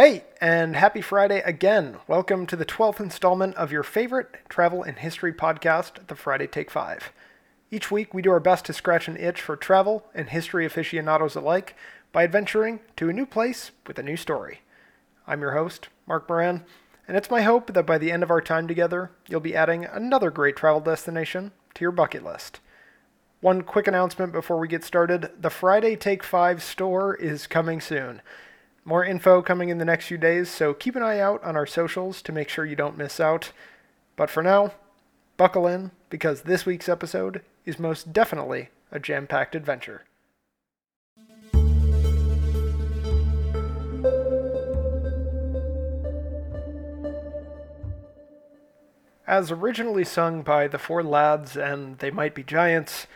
Hey, and happy Friday again. Welcome to the 12th installment of your favorite travel and history podcast, The Friday Take 5. Each week, we do our best to scratch an itch for travel and history aficionados alike by adventuring to a new place with a new story. I'm your host, Mark Moran, and it's my hope that by the end of our time together, you'll be adding another great travel destination to your bucket list. One quick announcement before we get started the Friday Take 5 store is coming soon. More info coming in the next few days, so keep an eye out on our socials to make sure you don't miss out. But for now, buckle in because this week's episode is most definitely a jam packed adventure. As originally sung by the Four Lads and They Might Be Giants,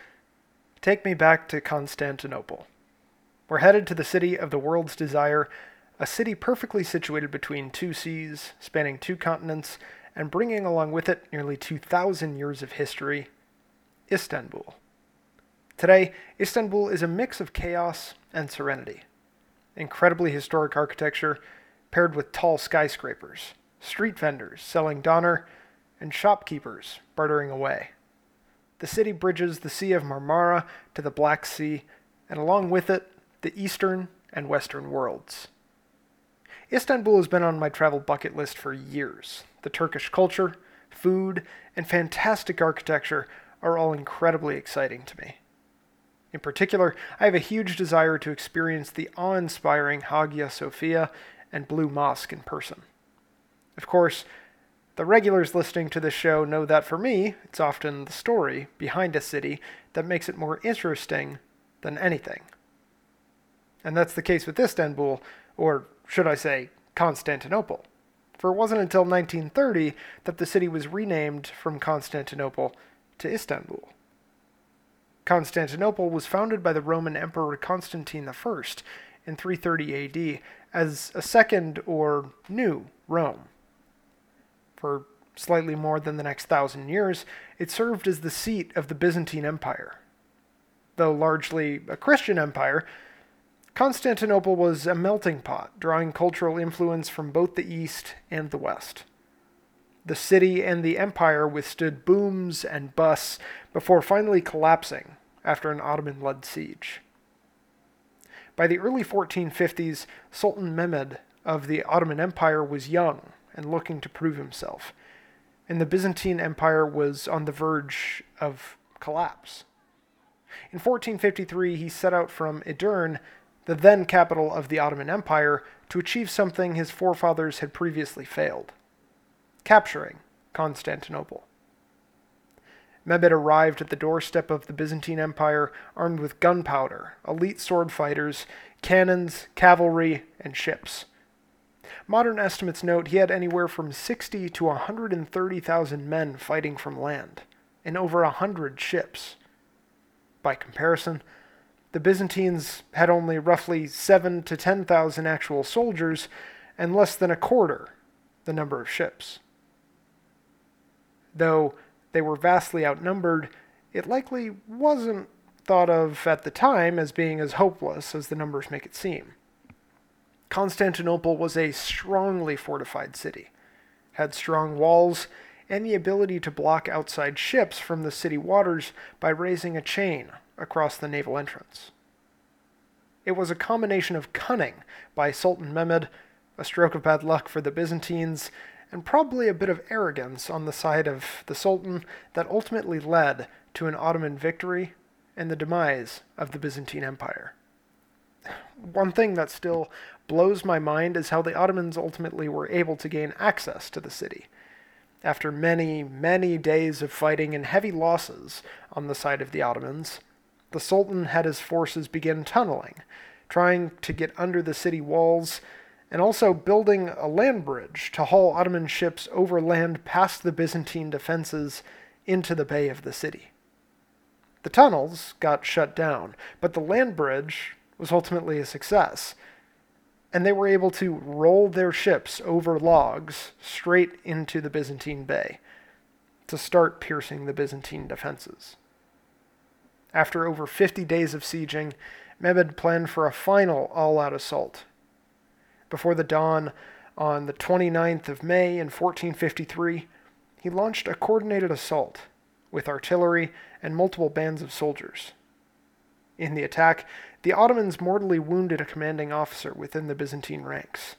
take me back to Constantinople. We're headed to the city of the world's desire, a city perfectly situated between two seas, spanning two continents, and bringing along with it nearly 2,000 years of history Istanbul. Today, Istanbul is a mix of chaos and serenity. Incredibly historic architecture paired with tall skyscrapers, street vendors selling doner, and shopkeepers bartering away. The city bridges the Sea of Marmara to the Black Sea, and along with it, the Eastern and Western worlds. Istanbul has been on my travel bucket list for years. The Turkish culture, food, and fantastic architecture are all incredibly exciting to me. In particular, I have a huge desire to experience the awe inspiring Hagia Sophia and Blue Mosque in person. Of course, the regulars listening to this show know that for me, it's often the story behind a city that makes it more interesting than anything. And that's the case with Istanbul, or should I say, Constantinople. For it wasn't until 1930 that the city was renamed from Constantinople to Istanbul. Constantinople was founded by the Roman Emperor Constantine I in 330 AD as a second or new Rome. For slightly more than the next thousand years, it served as the seat of the Byzantine Empire. Though largely a Christian empire, Constantinople was a melting pot, drawing cultural influence from both the East and the West. The city and the empire withstood booms and busts before finally collapsing after an Ottoman led siege. By the early 1450s, Sultan Mehmed of the Ottoman Empire was young and looking to prove himself, and the Byzantine Empire was on the verge of collapse. In 1453, he set out from Edirne the then capital of the Ottoman Empire, to achieve something his forefathers had previously failed capturing Constantinople. Mehmed arrived at the doorstep of the Byzantine Empire armed with gunpowder, elite sword fighters, cannons, cavalry, and ships. Modern estimates note he had anywhere from 60 to 130,000 men fighting from land, and over a hundred ships. By comparison, the Byzantines had only roughly 7 to 10,000 actual soldiers and less than a quarter the number of ships. Though they were vastly outnumbered, it likely wasn't thought of at the time as being as hopeless as the numbers make it seem. Constantinople was a strongly fortified city, had strong walls, and the ability to block outside ships from the city waters by raising a chain across the naval entrance. It was a combination of cunning by Sultan Mehmed, a stroke of bad luck for the Byzantines, and probably a bit of arrogance on the side of the Sultan that ultimately led to an Ottoman victory and the demise of the Byzantine Empire. One thing that still blows my mind is how the Ottomans ultimately were able to gain access to the city. After many, many days of fighting and heavy losses on the side of the Ottomans, the Sultan had his forces begin tunneling, trying to get under the city walls, and also building a land bridge to haul Ottoman ships overland past the Byzantine defenses into the bay of the city. The tunnels got shut down, but the land bridge was ultimately a success, and they were able to roll their ships over logs straight into the Byzantine bay to start piercing the Byzantine defenses. After over 50 days of sieging, Mehmed planned for a final all out assault. Before the dawn on the 29th of May in 1453, he launched a coordinated assault with artillery and multiple bands of soldiers. In the attack, the Ottomans mortally wounded a commanding officer within the Byzantine ranks.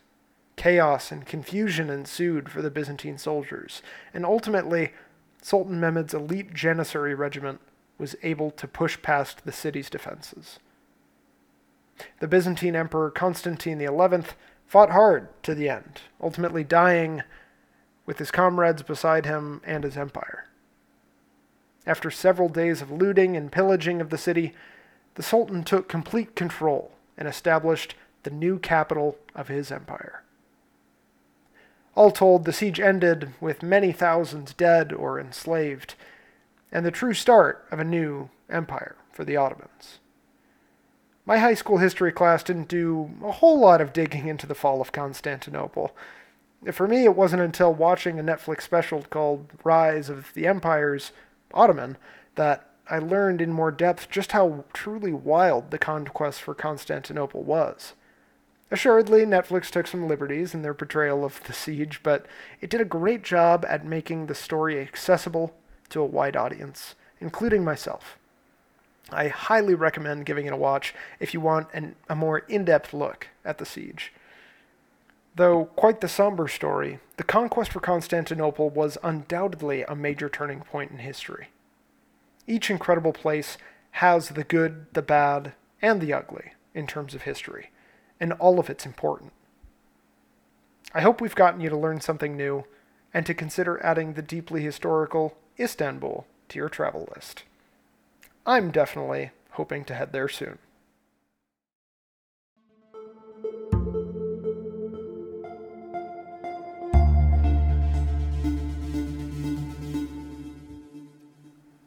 Chaos and confusion ensued for the Byzantine soldiers, and ultimately, Sultan Mehmed's elite Janissary regiment was able to push past the city's defenses. The Byzantine Emperor Constantine XI fought hard to the end, ultimately dying with his comrades beside him and his empire. After several days of looting and pillaging of the city, the Sultan took complete control and established the new capital of his empire. All told, the siege ended with many thousands dead or enslaved, and the true start of a new empire for the Ottomans. My high school history class didn't do a whole lot of digging into the fall of Constantinople. For me, it wasn't until watching a Netflix special called Rise of the Empires Ottoman that I learned in more depth just how truly wild the conquest for Constantinople was. Assuredly, Netflix took some liberties in their portrayal of the siege, but it did a great job at making the story accessible to a wide audience, including myself. I highly recommend giving it a watch if you want an, a more in depth look at the siege. Though quite the somber story, the conquest for Constantinople was undoubtedly a major turning point in history. Each incredible place has the good, the bad, and the ugly in terms of history and all of it's important. I hope we've gotten you to learn something new and to consider adding the deeply historical Istanbul to your travel list. I'm definitely hoping to head there soon.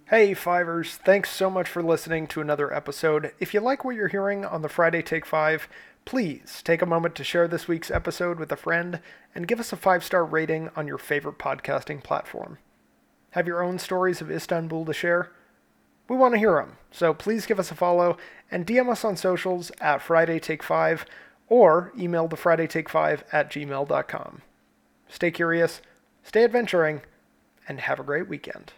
Hey, Fivers, thanks so much for listening to another episode. If you like what you're hearing on the Friday Take 5, please take a moment to share this week's episode with a friend and give us a five star rating on your favorite podcasting platform. Have your own stories of Istanbul to share? We want to hear them, so please give us a follow and DM us on socials at Friday Take 5 or email the Friday Take 5 at gmail.com. Stay curious, stay adventuring, and have a great weekend.